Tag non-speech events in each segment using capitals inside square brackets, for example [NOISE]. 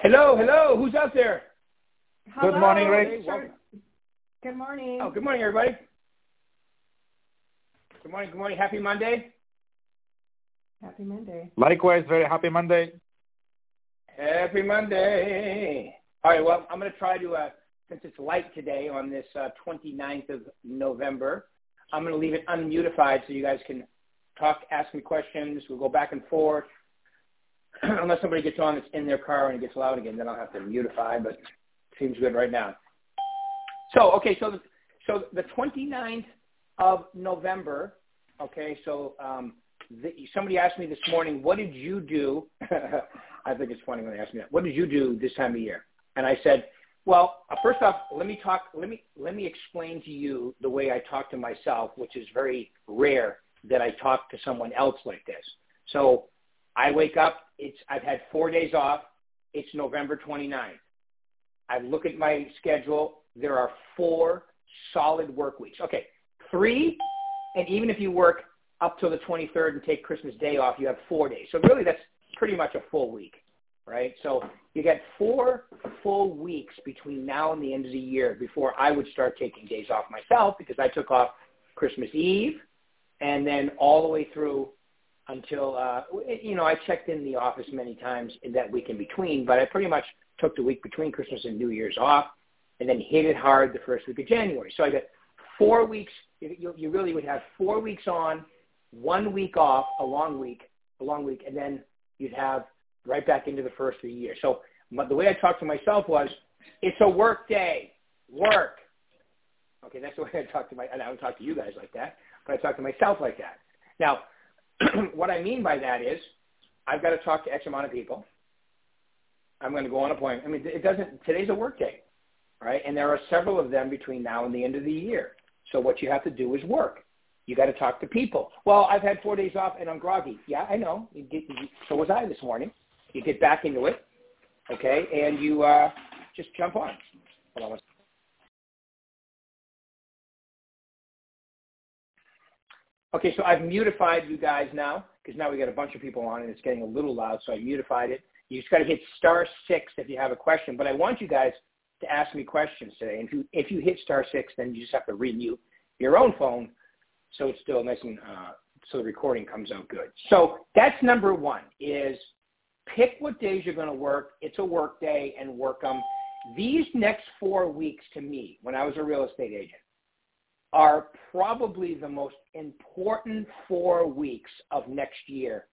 Hello, hello. Who's out there? Hello. Good morning, Rick. Hey, welcome. Good morning. Oh, good morning, everybody. Good morning, good morning. Happy Monday. Happy Monday. Likewise, very happy Monday. Happy Monday. All right, well, I'm going to try to, uh, since it's light today on this uh, 29th of November, I'm going to leave it unmutified so you guys can talk, ask me questions. We'll go back and forth. [CLEARS THROAT] Unless somebody gets on that's in their car and it gets loud again, then I'll have to mutify, but seems good right now. So, okay, so the, so the 29th of November, okay, so um, the, somebody asked me this morning, what did you do? [LAUGHS] I think it's funny when they ask me that. What did you do this time of year? And I said, well, uh, first off, let me talk. Let me let me explain to you the way I talk to myself, which is very rare that I talk to someone else like this. So I wake up. It's I've had four days off. It's November 29th. I look at my schedule. There are four solid work weeks. Okay, three, and even if you work up till the 23rd and take Christmas Day off, you have four days. So really, that's pretty much a full week, right? So you get four full weeks between now and the end of the year before I would start taking days off myself because I took off Christmas Eve and then all the way through until uh you know I checked in the office many times in that week in between, but I pretty much took the week between Christmas and New Year's off and then hit it hard the first week of January. So I got four weeks. You, you really would have four weeks on, one week off, a long week, a long week, and then you'd have right back into the first of the year. So the way I talked to myself was, it's a work day, work. Okay, that's the way I talk to my, and I don't talk to you guys like that, but I talk to myself like that. Now, [CLEARS THROAT] what I mean by that is, I've got to talk to X amount of people. I'm going to go on a point. I mean, it doesn't. Today's a work day, right? And there are several of them between now and the end of the year. So what you have to do is work. You got to talk to people. Well, I've had four days off and I'm groggy. Yeah, I know. You get, you, so was I this morning. You get back into it, okay, and you uh, just jump on. Hold on. Okay, so I've mutified you guys now because now we got a bunch of people on and it's getting a little loud, so I mutified it. You just got to hit star six if you have a question, but I want you guys to ask me questions today. And if you if you hit star six, then you just have to remute your own phone so it's still nice and uh, so the recording comes out good. So that's number one is pick what days you're going to work. It's a work day and work them. These next four weeks to me, when I was a real estate agent, are probably the most important four weeks of next year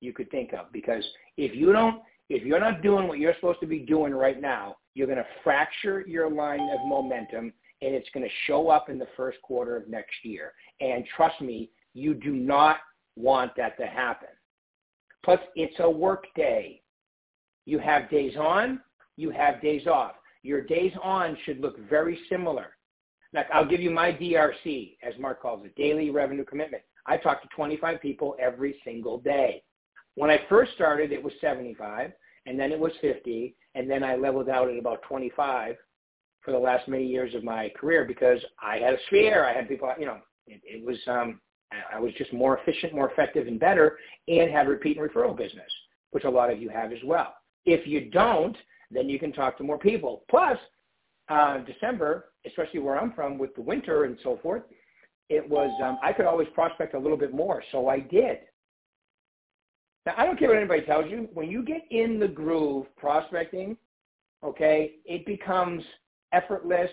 you could think of because if you don't if you're not doing what you're supposed to be doing right now, you're going to fracture your line of momentum and it's going to show up in the first quarter of next year. And trust me, you do not want that to happen. Plus, it's a work day. You have days on, you have days off. Your days on should look very similar. Now, I'll give you my DRC, as Mark calls it, daily revenue commitment. I talk to 25 people every single day. When I first started, it was 75, and then it was 50, and then I leveled out at about 25 for the last many years of my career because I had a sphere. I had people, you know, it, it was, um, I was just more efficient, more effective, and better, and had repeat and referral business, which a lot of you have as well. If you don't, then you can talk to more people. Plus, uh, December, especially where I'm from with the winter and so forth, it was um, I could always prospect a little bit more, so I did. Now I don't care what anybody tells you. When you get in the groove prospecting, okay, it becomes effortless,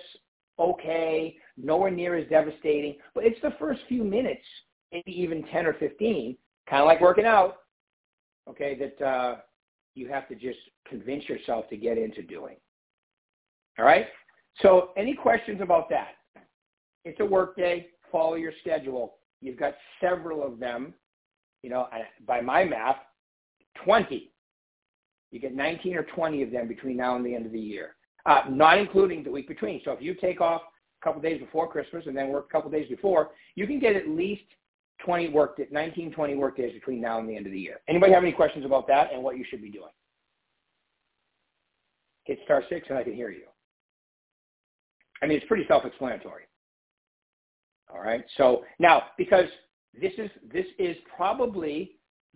okay, nowhere near as devastating. But it's the first few minutes, maybe even 10 or 15, kind of like working out, okay, that uh, you have to just convince yourself to get into doing. All right? So any questions about that? It's a work day. Follow your schedule. You've got several of them. You know, by my math, 20. You get 19 or 20 of them between now and the end of the year uh, not including the week between. So if you take off a couple days before Christmas and then work a couple days before, you can get at least 20 work, 19, 20 work days between now and the end of the year. Anybody have any questions about that and what you should be doing? Hit star six and I can hear you. I mean, it's pretty self-explanatory. All right. So now, because this is this is probably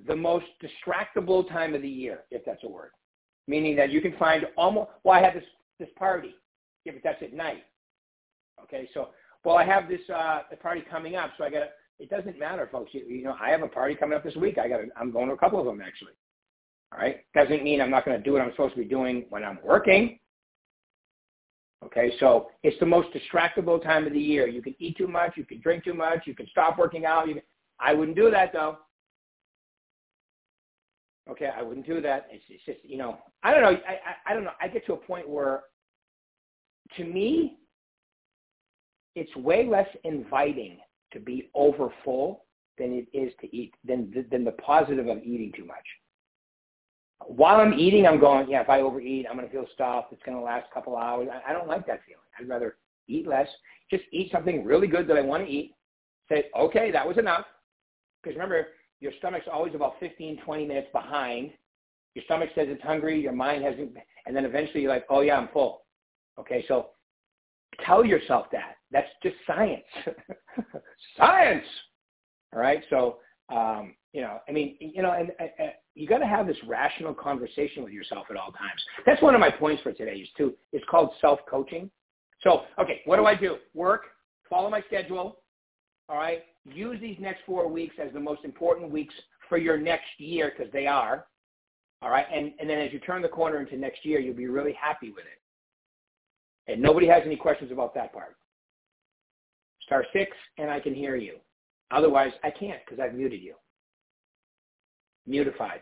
the most distractible time of the year, if that's a word meaning that you can find almost. Well, I have this this party. Yeah, but that's at night. Okay, so well, I have this uh, the party coming up, so I got. to. It doesn't matter, folks. You, you know, I have a party coming up this week. I got. I'm going to a couple of them actually. All right, doesn't mean I'm not going to do what I'm supposed to be doing when I'm working. Okay, so it's the most distractible time of the year. You can eat too much, you can drink too much, you can stop working out. You can, I wouldn't do that though. Okay, I wouldn't do that. It's, it's just you know, I don't know. I, I I don't know. I get to a point where, to me, it's way less inviting to be over full than it is to eat than than the positive of eating too much while I'm eating, I'm going, yeah, if I overeat, I'm going to feel stuffed. It's going to last a couple hours. I, I don't like that feeling. I'd rather eat less. Just eat something really good that I want to eat. Say, okay, that was enough. Because remember, your stomach's always about 15, 20 minutes behind. Your stomach says it's hungry. Your mind hasn't. And then eventually you're like, oh, yeah, I'm full. Okay, so tell yourself that. That's just science. [LAUGHS] science. All right, so um, you know, I mean, you know, and, and you got to have this rational conversation with yourself at all times. That's one of my points for today. Is too. It's called self-coaching. So, okay, what do I do? Work, follow my schedule. All right. Use these next four weeks as the most important weeks for your next year because they are. All right. And, and then as you turn the corner into next year, you'll be really happy with it. And nobody has any questions about that part. Star six, and I can hear you. Otherwise, I can't because I've muted you. Mutified.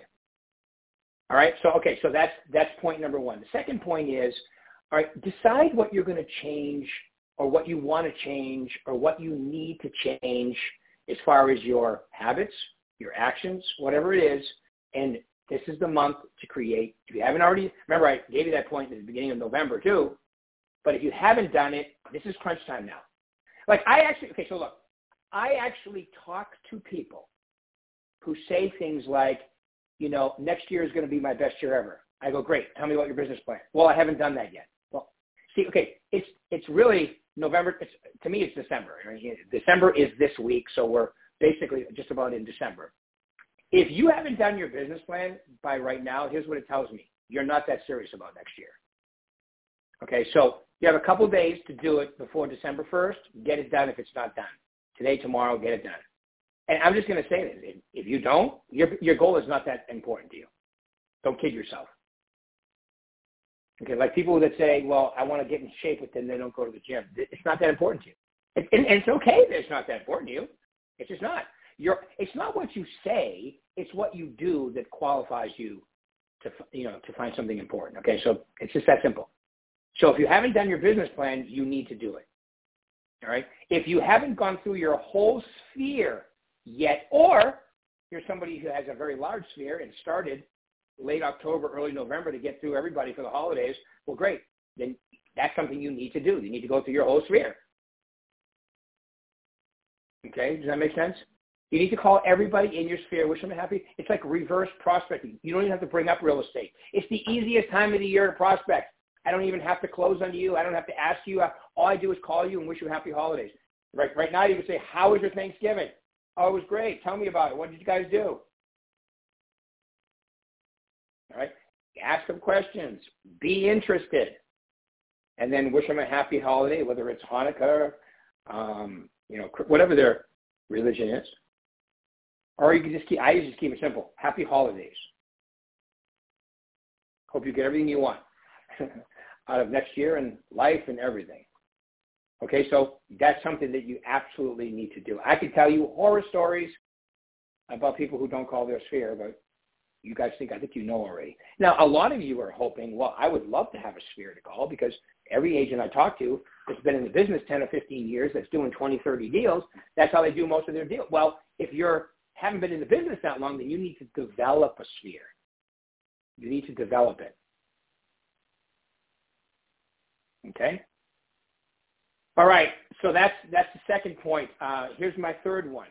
All right. So okay. So that's that's point number one. The second point is, all right. Decide what you're going to change, or what you want to change, or what you need to change as far as your habits, your actions, whatever it is. And this is the month to create. If you haven't already, remember I gave you that point at the beginning of November too. But if you haven't done it, this is crunch time now. Like I actually, okay, so look, I actually talk to people who say things like, you know, next year is going to be my best year ever. I go, great. Tell me about your business plan. Well, I haven't done that yet. Well, see, okay, it's it's really November. It's, to me, it's December. December is this week, so we're basically just about in December. If you haven't done your business plan by right now, here's what it tells me: you're not that serious about next year. Okay, so you have a couple days to do it before December 1st. Get it done if it's not done today, tomorrow, get it done. And I'm just going to say this. If you don't, your, your goal is not that important to you. Don't kid yourself. Okay, like people that say, well, I want to get in shape, but then they don't go to the gym. It's not that important to you. And, and, and it's okay that it's not that important to you. It's just not. You're, it's not what you say. It's what you do that qualifies you to, you know, to find something important. Okay, so it's just that simple. So if you haven't done your business plan, you need to do it. All right. If you haven't gone through your whole sphere yet, or you're somebody who has a very large sphere and started late October, early November to get through everybody for the holidays, well, great. Then that's something you need to do. You need to go through your whole sphere. Okay, does that make sense? You need to call everybody in your sphere, wish them happy. It's like reverse prospecting. You don't even have to bring up real estate. It's the easiest time of the year to prospect. I don't even have to close on you. I don't have to ask you. All I do is call you and wish you happy holidays. Right, right now you would say, how was your Thanksgiving? Oh, it was great. Tell me about it. What did you guys do? All right. Ask them questions. Be interested. And then wish them a happy holiday, whether it's Hanukkah, um, you know, whatever their religion is. Or you can just keep, I just keep it simple. Happy holidays. Hope you get everything you want [LAUGHS] out of next year and life and everything. Okay, so that's something that you absolutely need to do. I could tell you horror stories about people who don't call their sphere, but you guys think I think you know already. Now, a lot of you are hoping, well, I would love to have a sphere to call because every agent I talk to that's been in the business 10 or 15 years that's doing 20, 30 deals, that's how they do most of their deals. Well, if you're haven't been in the business that long, then you need to develop a sphere. You need to develop it. Okay? All right, so that's that's the second point. Uh, here's my third one.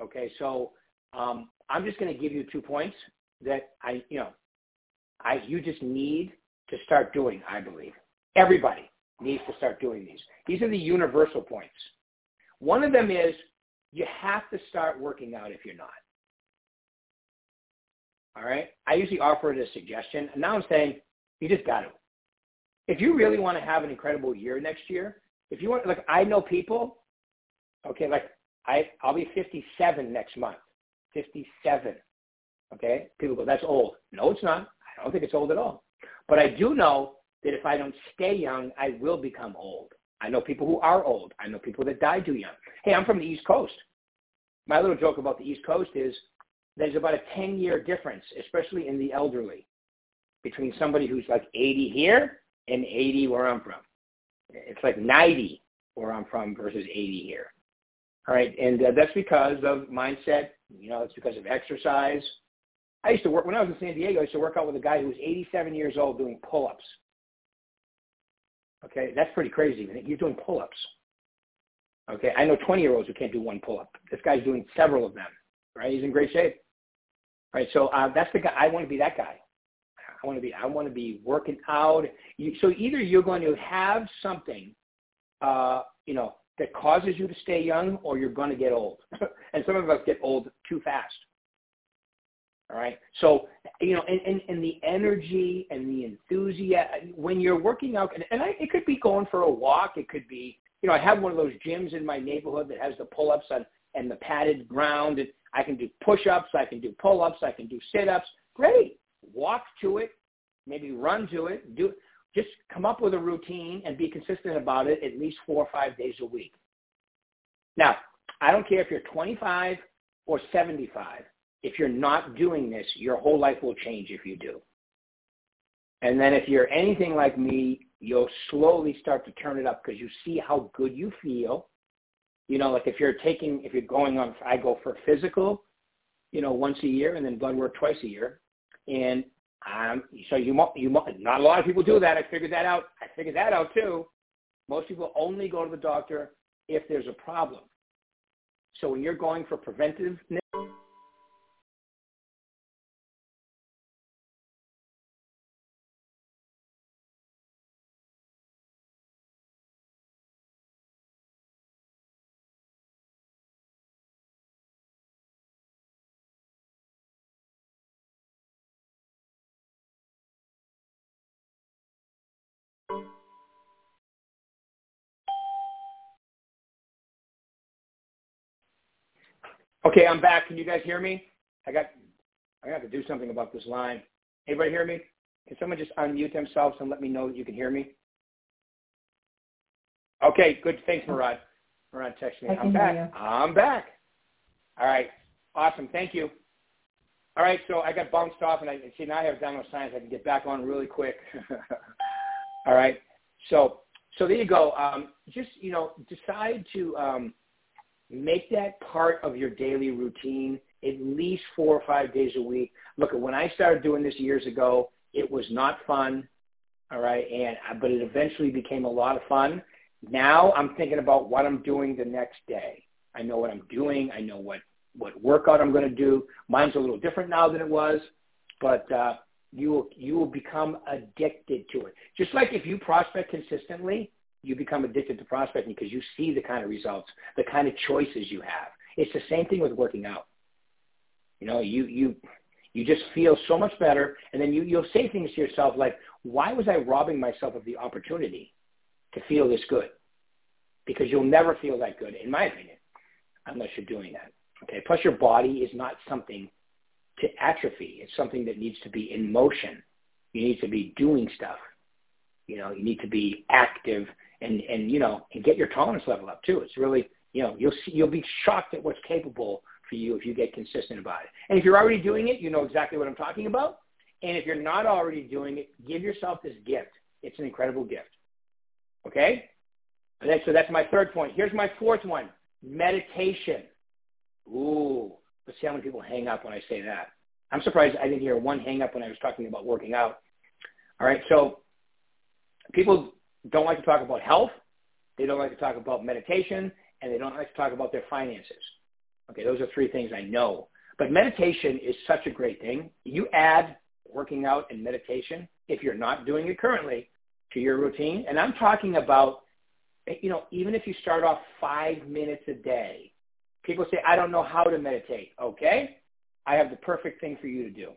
Okay, so um, I'm just going to give you two points that I, you know, I you just need to start doing. I believe everybody needs to start doing these. These are the universal points. One of them is you have to start working out if you're not. All right. I usually offer it as a suggestion. And now I'm saying you just got to. If you really want to have an incredible year next year, if you want, like I know people, okay, like I, I'll be 57 next month. 57. Okay. People go, that's old. No, it's not. I don't think it's old at all. But I do know that if I don't stay young, I will become old. I know people who are old. I know people that die too young. Hey, I'm from the East Coast. My little joke about the East Coast is there's about a 10 year difference, especially in the elderly, between somebody who's like 80 here and 80 where I'm from. It's like 90 where I'm from versus 80 here. All right, and uh, that's because of mindset. You know, it's because of exercise. I used to work when I was in San Diego. I used to work out with a guy who was 87 years old doing pull-ups. Okay, that's pretty crazy. You're doing pull-ups. Okay, I know 20-year-olds who can't do one pull-up. This guy's doing several of them. Right, he's in great shape. Right, so uh, that's the guy. I want to be that guy. I want to be. I want to be working out. You, so either you're going to have something, uh, you know, that causes you to stay young, or you're going to get old. [LAUGHS] and some of us get old too fast. All right. So, you know, and, and, and the energy and the enthusiasm when you're working out, and, and I, it could be going for a walk. It could be, you know, I have one of those gyms in my neighborhood that has the pull-ups on, and the padded ground. And I can do push-ups. I can do pull-ups. I can do sit-ups. Great. Walk to it. Maybe run to it. Do just come up with a routine and be consistent about it at least four or five days a week. Now, I don't care if you're 25 or 75 if you're not doing this, your whole life will change if you do. And then if you're anything like me, you'll slowly start to turn it up because you see how good you feel. You know, like if you're taking, if you're going on, I go for physical, you know, once a year and then blood work twice a year. And um, so you, you, not a lot of people do that. I figured that out. I figured that out too. Most people only go to the doctor if there's a problem. So when you're going for preventative Okay, I'm back. Can you guys hear me? I got I got to do something about this line. Anybody hear me? Can someone just unmute themselves and let me know that you can hear me? Okay, good. Thanks, Murad. Murad text me. I'm back. I'm back. All right. Awesome. Thank you. All right, so I got bounced off, and I see now I have download science. I can get back on really quick. [LAUGHS] All right. So so there you go. Um, just you know, decide to um, Make that part of your daily routine at least four or five days a week. Look, when I started doing this years ago, it was not fun. All right. And, uh, but it eventually became a lot of fun. Now I'm thinking about what I'm doing the next day. I know what I'm doing. I know what, what workout I'm going to do. Mine's a little different now than it was, but, uh, you will, you will become addicted to it. Just like if you prospect consistently, you become addicted to prospecting because you see the kind of results, the kind of choices you have. It's the same thing with working out. You know, you you you just feel so much better, and then you you'll say things to yourself like, "Why was I robbing myself of the opportunity to feel this good?" Because you'll never feel that good, in my opinion, unless you're doing that. Okay. Plus, your body is not something to atrophy. It's something that needs to be in motion. You need to be doing stuff. You know, you need to be active and and you know and get your tolerance level up too. It's really you know you'll see, you'll be shocked at what's capable for you if you get consistent about it. And if you're already doing it, you know exactly what I'm talking about. And if you're not already doing it, give yourself this gift. It's an incredible gift. Okay? And then, so that's my third point. Here's my fourth one meditation. Ooh, let's see how many people hang up when I say that. I'm surprised I didn't hear one hang up when I was talking about working out. All right, so people don't like to talk about health. They don't like to talk about meditation, and they don't like to talk about their finances. Okay, those are three things I know. But meditation is such a great thing. You add working out and meditation, if you're not doing it currently, to your routine. And I'm talking about, you know, even if you start off five minutes a day, people say, I don't know how to meditate. Okay, I have the perfect thing for you to do.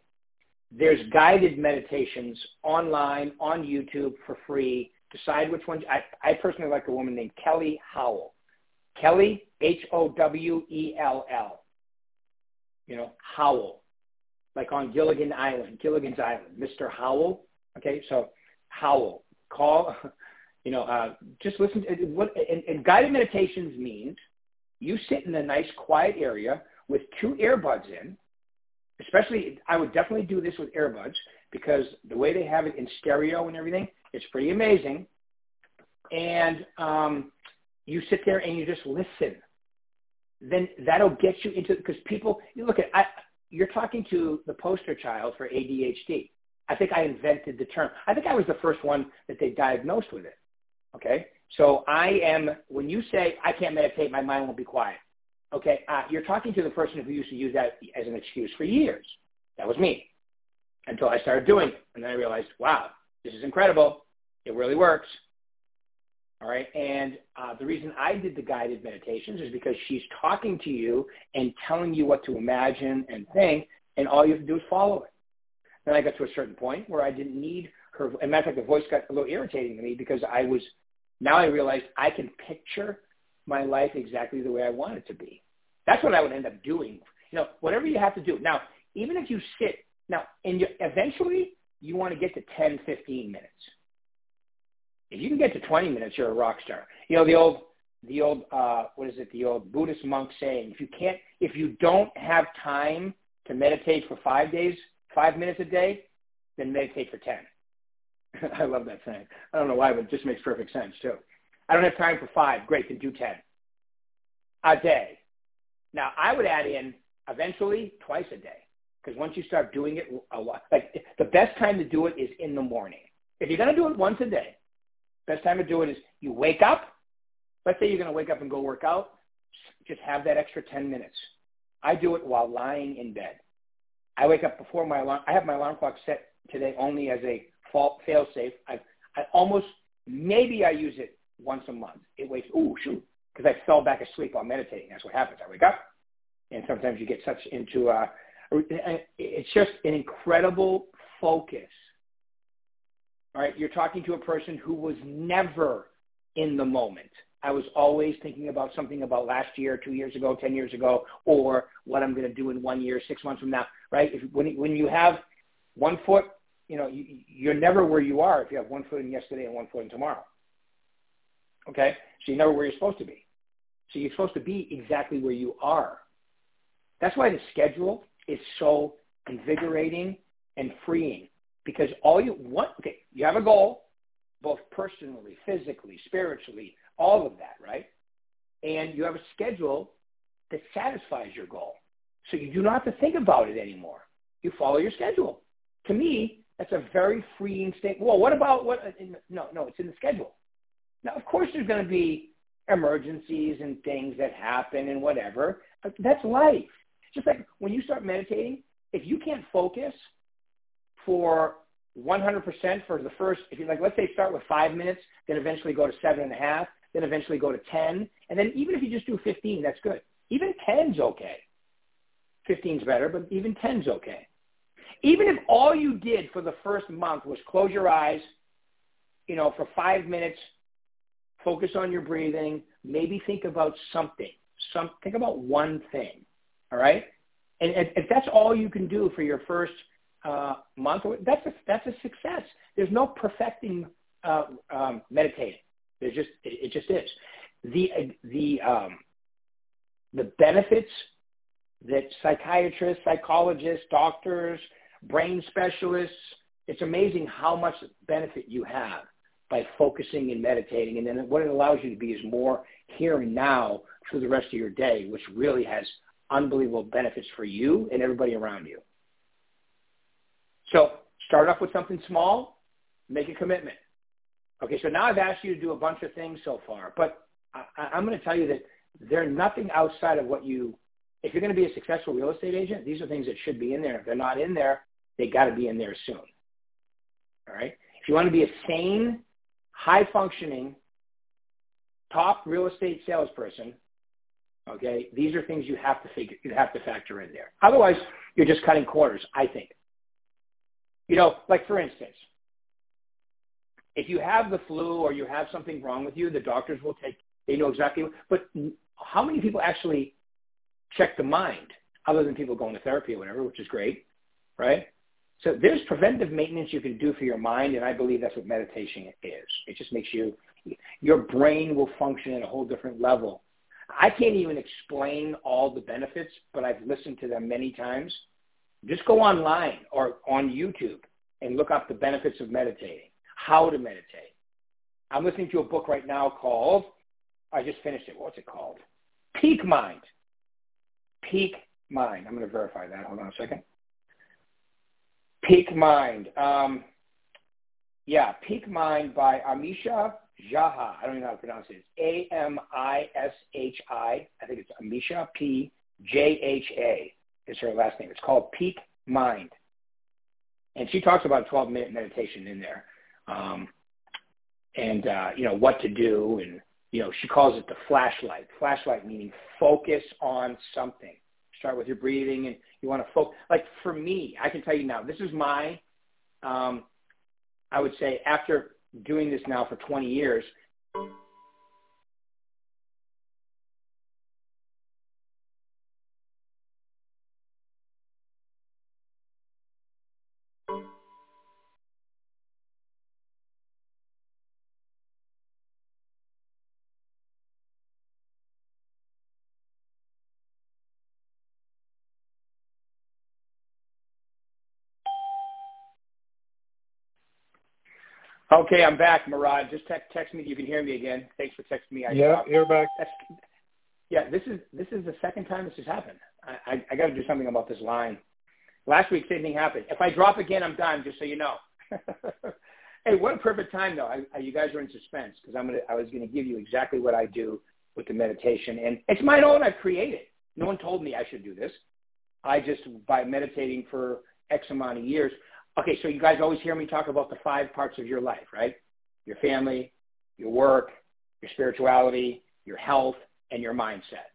there's guided meditations online on YouTube for free. Decide which ones. I, I personally like a woman named Kelly Howell. Kelly, H O W E L L. You know, Howell, like on Gilligan Island, Gilligan's Island, Mr. Howell. Okay, so Howell. Call, [LAUGHS] you know, uh, just listen. To, what and, and guided meditations means you sit in a nice quiet area with two earbuds in. Especially, I would definitely do this with earbuds because the way they have it in stereo and everything, it's pretty amazing. And um, you sit there and you just listen. Then that'll get you into because people you look at I, you're talking to the poster child for ADHD. I think I invented the term. I think I was the first one that they diagnosed with it. Okay, so I am when you say I can't meditate, my mind won't be quiet. Okay, uh, you're talking to the person who used to use that as an excuse for years. That was me until I started doing it, and then I realized, wow, this is incredible. It really works. All right. And uh, the reason I did the guided meditations is because she's talking to you and telling you what to imagine and think, and all you have to do is follow it. Then I got to a certain point where I didn't need her. As a matter of fact, the voice got a little irritating to me because I was, now I realized I can picture my life exactly the way I want it to be. That's what I would end up doing. You know, whatever you have to do. Now, even if you sit, now, and you, eventually you want to get to 10, 15 minutes if you can get to 20 minutes, you're a rock star. You know, the old, the old, uh, what is it? The old Buddhist monk saying, if you can't, if you don't have time to meditate for five days, five minutes a day, then meditate for 10. [LAUGHS] I love that saying. I don't know why, but it just makes perfect sense too. I don't have time for five. Great, then do 10 a day. Now, I would add in eventually twice a day because once you start doing it a lot, like the best time to do it is in the morning. If you're going to do it once a day, Best time to do it is you wake up. Let's say you're going to wake up and go work out. Just have that extra 10 minutes. I do it while lying in bed. I wake up before my alarm. I have my alarm clock set today only as a fault fail safe. I, I almost, maybe I use it once a month. It wakes, ooh, shoot, because I fell back asleep while meditating. That's what happens. I wake up, and sometimes you get such into, uh, it's just an incredible focus right, you're talking to a person who was never in the moment. I was always thinking about something about last year, two years ago, 10 years ago, or what I'm going to do in one year, six months from now, right? If, when, when you have one foot, you know, you, you're never where you are if you have one foot in yesterday and one foot in tomorrow. Okay? So you're never where you're supposed to be. So you're supposed to be exactly where you are. That's why the schedule is so invigorating and freeing because all you want, okay, you have a goal, both personally, physically, spiritually, all of that, right? And you have a schedule that satisfies your goal. So you do not have to think about it anymore. You follow your schedule. To me, that's a very freeing state. Well, what about what? Uh, no, no, it's in the schedule. Now, of course, there's going to be emergencies and things that happen and whatever. That's life. Just like when you start meditating, if you can't focus for 100% for the first, if you like, let's say start with five minutes, then eventually go to seven and a half, then eventually go to 10. And then even if you just do 15, that's good. Even 10's okay. 15's better, but even 10's okay. Even if all you did for the first month was close your eyes, you know, for five minutes, focus on your breathing, maybe think about something. Some, think about one thing, all right? And if, if that's all you can do for your first – uh, month, that's a, that's a success. There's no perfecting uh, um, meditating. There's just it, it just is. The the um, the benefits that psychiatrists, psychologists, doctors, brain specialists, it's amazing how much benefit you have by focusing and meditating. And then what it allows you to be is more here and now through the rest of your day, which really has unbelievable benefits for you and everybody around you. So start off with something small, make a commitment. Okay, so now I've asked you to do a bunch of things so far, but I, I'm going to tell you that they're nothing outside of what you, if you're going to be a successful real estate agent, these are things that should be in there. If they're not in there, they got to be in there soon. All right? If you want to be a sane, high functioning, top real estate salesperson, okay, these are things you have to figure, you have to factor in there. Otherwise, you're just cutting corners, I think. You know, like for instance, if you have the flu or you have something wrong with you, the doctors will take, they know exactly, but how many people actually check the mind other than people going to therapy or whatever, which is great, right? So there's preventive maintenance you can do for your mind, and I believe that's what meditation is. It just makes you, your brain will function at a whole different level. I can't even explain all the benefits, but I've listened to them many times. Just go online or on YouTube and look up the benefits of meditating, how to meditate. I'm listening to a book right now called, I just finished it. What's it called? Peak Mind. Peak Mind. I'm going to verify that. Hold on a second. Peak Mind. Um, yeah, Peak Mind by Amisha Jaha. I don't even know how to pronounce it. It's A-M-I-S-H-I. I think it's Amisha P J-H-A is her last name. It's called Peak Mind. And she talks about 12 minute meditation in there. Um, and, uh, you know, what to do. And, you know, she calls it the flashlight. Flashlight meaning focus on something. Start with your breathing and you want to focus. Like for me, I can tell you now, this is my, um, I would say after doing this now for 20 years, Okay, I'm back, Murad. Just text, text me. You can hear me again. Thanks for texting me. I yeah, you're back. That's, yeah, this is this is the second time this has happened. I, I, I got to do something about this line. Last week, same thing happened. If I drop again, I'm done. Just so you know. [LAUGHS] hey, what a perfect time though. I, I, you guys are in suspense because I'm gonna. I was gonna give you exactly what I do with the meditation, and it's my own. I've created. No one told me I should do this. I just by meditating for X amount of years, okay, so you guys always hear me talk about the five parts of your life, right? Your family, your work, your spirituality, your health, and your mindset.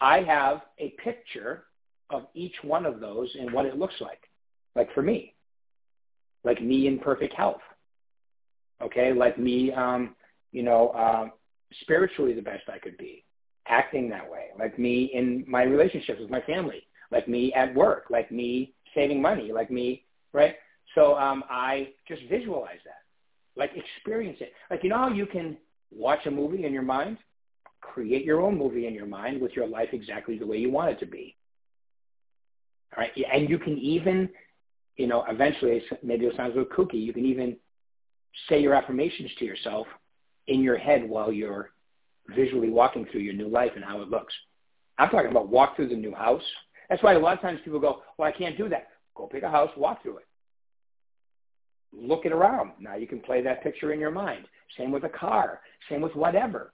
I have a picture of each one of those and what it looks like. Like for me, like me in perfect health. Okay, like me, um, you know, uh, spiritually the best I could be, acting that way. Like me in my relationships with my family. Like me at work. Like me saving money. Like me right? So um, I just visualize that, like experience it. Like you know how you can watch a movie in your mind, create your own movie in your mind with your life exactly the way you want it to be. All right, and you can even, you know, eventually maybe it sounds a little kooky. You can even say your affirmations to yourself in your head while you're visually walking through your new life and how it looks. I'm talking about walk through the new house. That's why a lot of times people go, well, I can't do that. Go pick a house, walk through it. Look it around. Now you can play that picture in your mind. Same with a car. Same with whatever.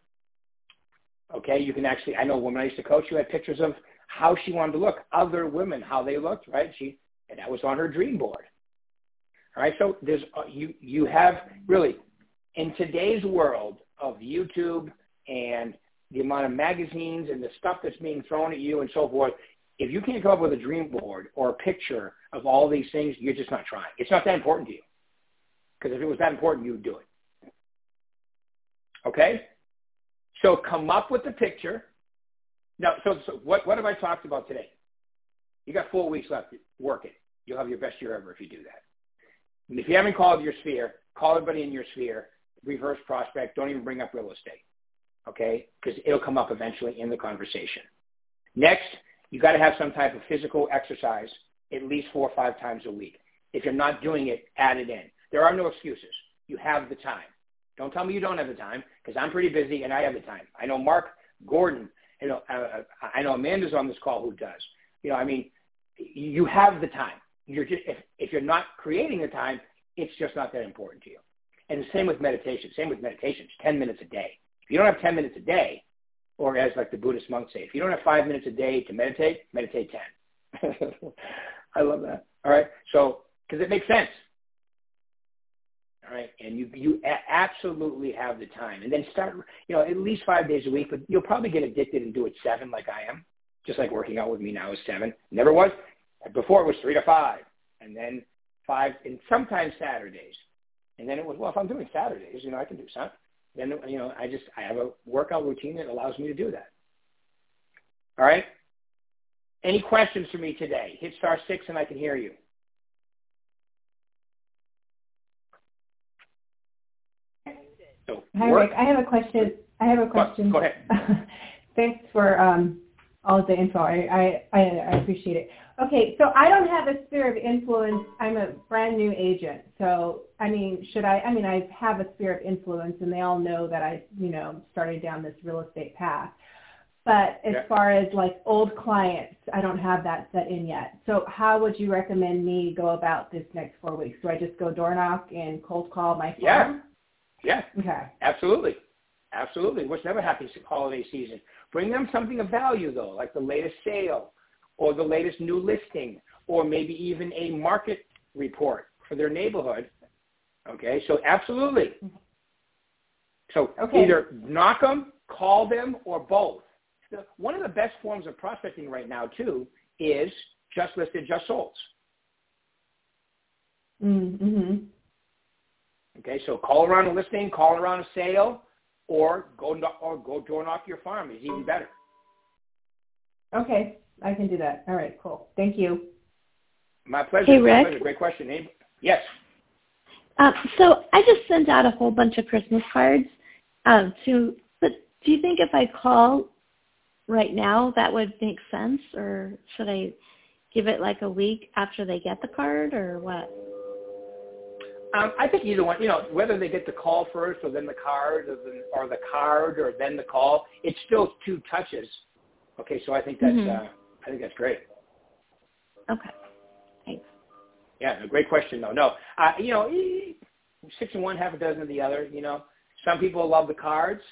Okay, you can actually. I know a woman I used to coach who had pictures of how she wanted to look. Other women, how they looked. Right? She and that was on her dream board. All right. So there's uh, you you have really in today's world of YouTube and the amount of magazines and the stuff that's being thrown at you and so forth, if you can't come up with a dream board or a picture of all these things, you're just not trying. It's not that important to you. Because if it was that important, you would do it. Okay? So come up with the picture. Now, so, so what, what have I talked about today? You got four weeks left. Work it. You'll have your best year ever if you do that. And if you haven't called your sphere, call everybody in your sphere. Reverse prospect. Don't even bring up real estate. Okay? Because it'll come up eventually in the conversation. Next, you got to have some type of physical exercise at least four or five times a week. If you're not doing it, add it in. There are no excuses. You have the time. Don't tell me you don't have the time because I'm pretty busy and I have the time. I know Mark Gordon, you know, uh, uh, I know Amanda's on this call who does. You know, I mean, you have the time. You're just, if, if you're not creating the time, it's just not that important to you. And the same with meditation. Same with meditation. It's 10 minutes a day. If you don't have 10 minutes a day, or as like the Buddhist monks say, if you don't have five minutes a day to meditate, meditate 10. [LAUGHS] I love that. All right. So, because it makes sense. All right. And you, you a- absolutely have the time. And then start, you know, at least five days a week, but you'll probably get addicted and do it seven like I am, just like working out with me now is seven. Never was. Before it was three to five. And then five, and sometimes Saturdays. And then it was, well, if I'm doing Saturdays, you know, I can do something. Then, you know, I just, I have a workout routine that allows me to do that. All right? Any questions for me today? Hit star six and I can hear you. So Hi, work. Rick. I have a question. I have a question. Go, go ahead. [LAUGHS] Thanks for um, all the info. I, I, I appreciate it. Okay, so I don't have a sphere of influence. I'm a brand new agent. So, I mean, should I, I mean, I have a sphere of influence and they all know that I, you know, started down this real estate path. But as yeah. far as like old clients, I don't have that set in yet. So how would you recommend me go about this next four weeks? Do I just go door knock and cold call my farm? Yeah. Yeah. Okay. Absolutely. Absolutely. What's never happy holiday season? Bring them something of value though, like the latest sale or the latest new listing or maybe even a market report for their neighborhood. Okay, so absolutely. So okay. either knock them, call them, or both. One of the best forms of prospecting right now too is just listed, just sold. Mm-hmm. Okay, so call around a listing, call around a sale, or go to or go door off your farm is even better. Okay, I can do that. All right, cool. Thank you. My pleasure. Hey, Rick. Pleasure. Great question. Yes. Uh, so I just sent out a whole bunch of Christmas cards. Um, to, but do you think if I call right now that would make sense, or should I give it like a week after they get the card, or what? Um, I think either one. You know, whether they get the call first or then the card, or the, or the card or then the call, it's still two touches. Okay, so I think that's mm-hmm. uh, I think that's great. Okay, thanks. Yeah, a great question though. No, uh, you know, six and one, half a dozen of the other. You know, some people love the cards,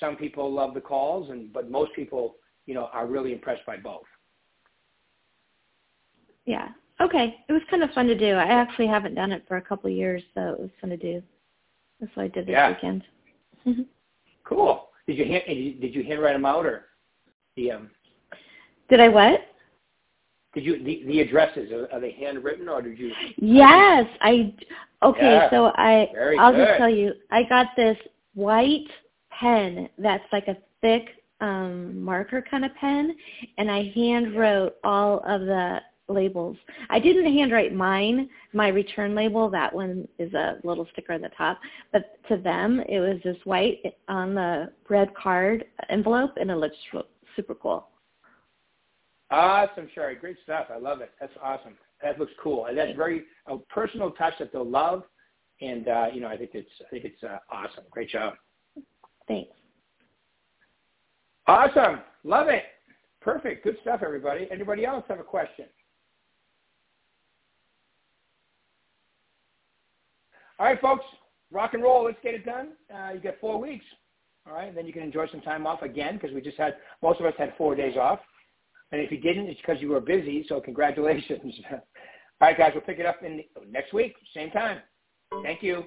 some people love the calls, and but most people, you know, are really impressed by both. Yeah, Okay, it was kind of fun to do. I actually haven't done it for a couple of years, so it was fun to do. That's what I did this yeah. weekend. cool. Did you hand, did you handwrite them out or the um? Did I what? Did you the, the addresses are, are they handwritten or did you? Yes, I. Okay, yeah. so I Very I'll good. just tell you, I got this white pen that's like a thick um marker kind of pen, and I hand wrote all of the labels. I didn't handwrite mine, my return label. That one is a little sticker on the top. But to them, it was just white on the red card envelope, and it looks super cool. Awesome, Sherry. Great stuff. I love it. That's awesome. That looks cool. And that's very a personal touch that they'll love. And uh, you know, I think it's I think it's uh, awesome. Great job. Thanks. Awesome. Love it. Perfect. Good stuff, everybody. Anybody else have a question? All right, folks, rock and roll. Let's get it done. Uh, you got four weeks. All right, and then you can enjoy some time off again because we just had most of us had four days off. And if you didn't, it's because you were busy. So congratulations. [LAUGHS] All right, guys, we'll pick it up in the, next week, same time. Thank you.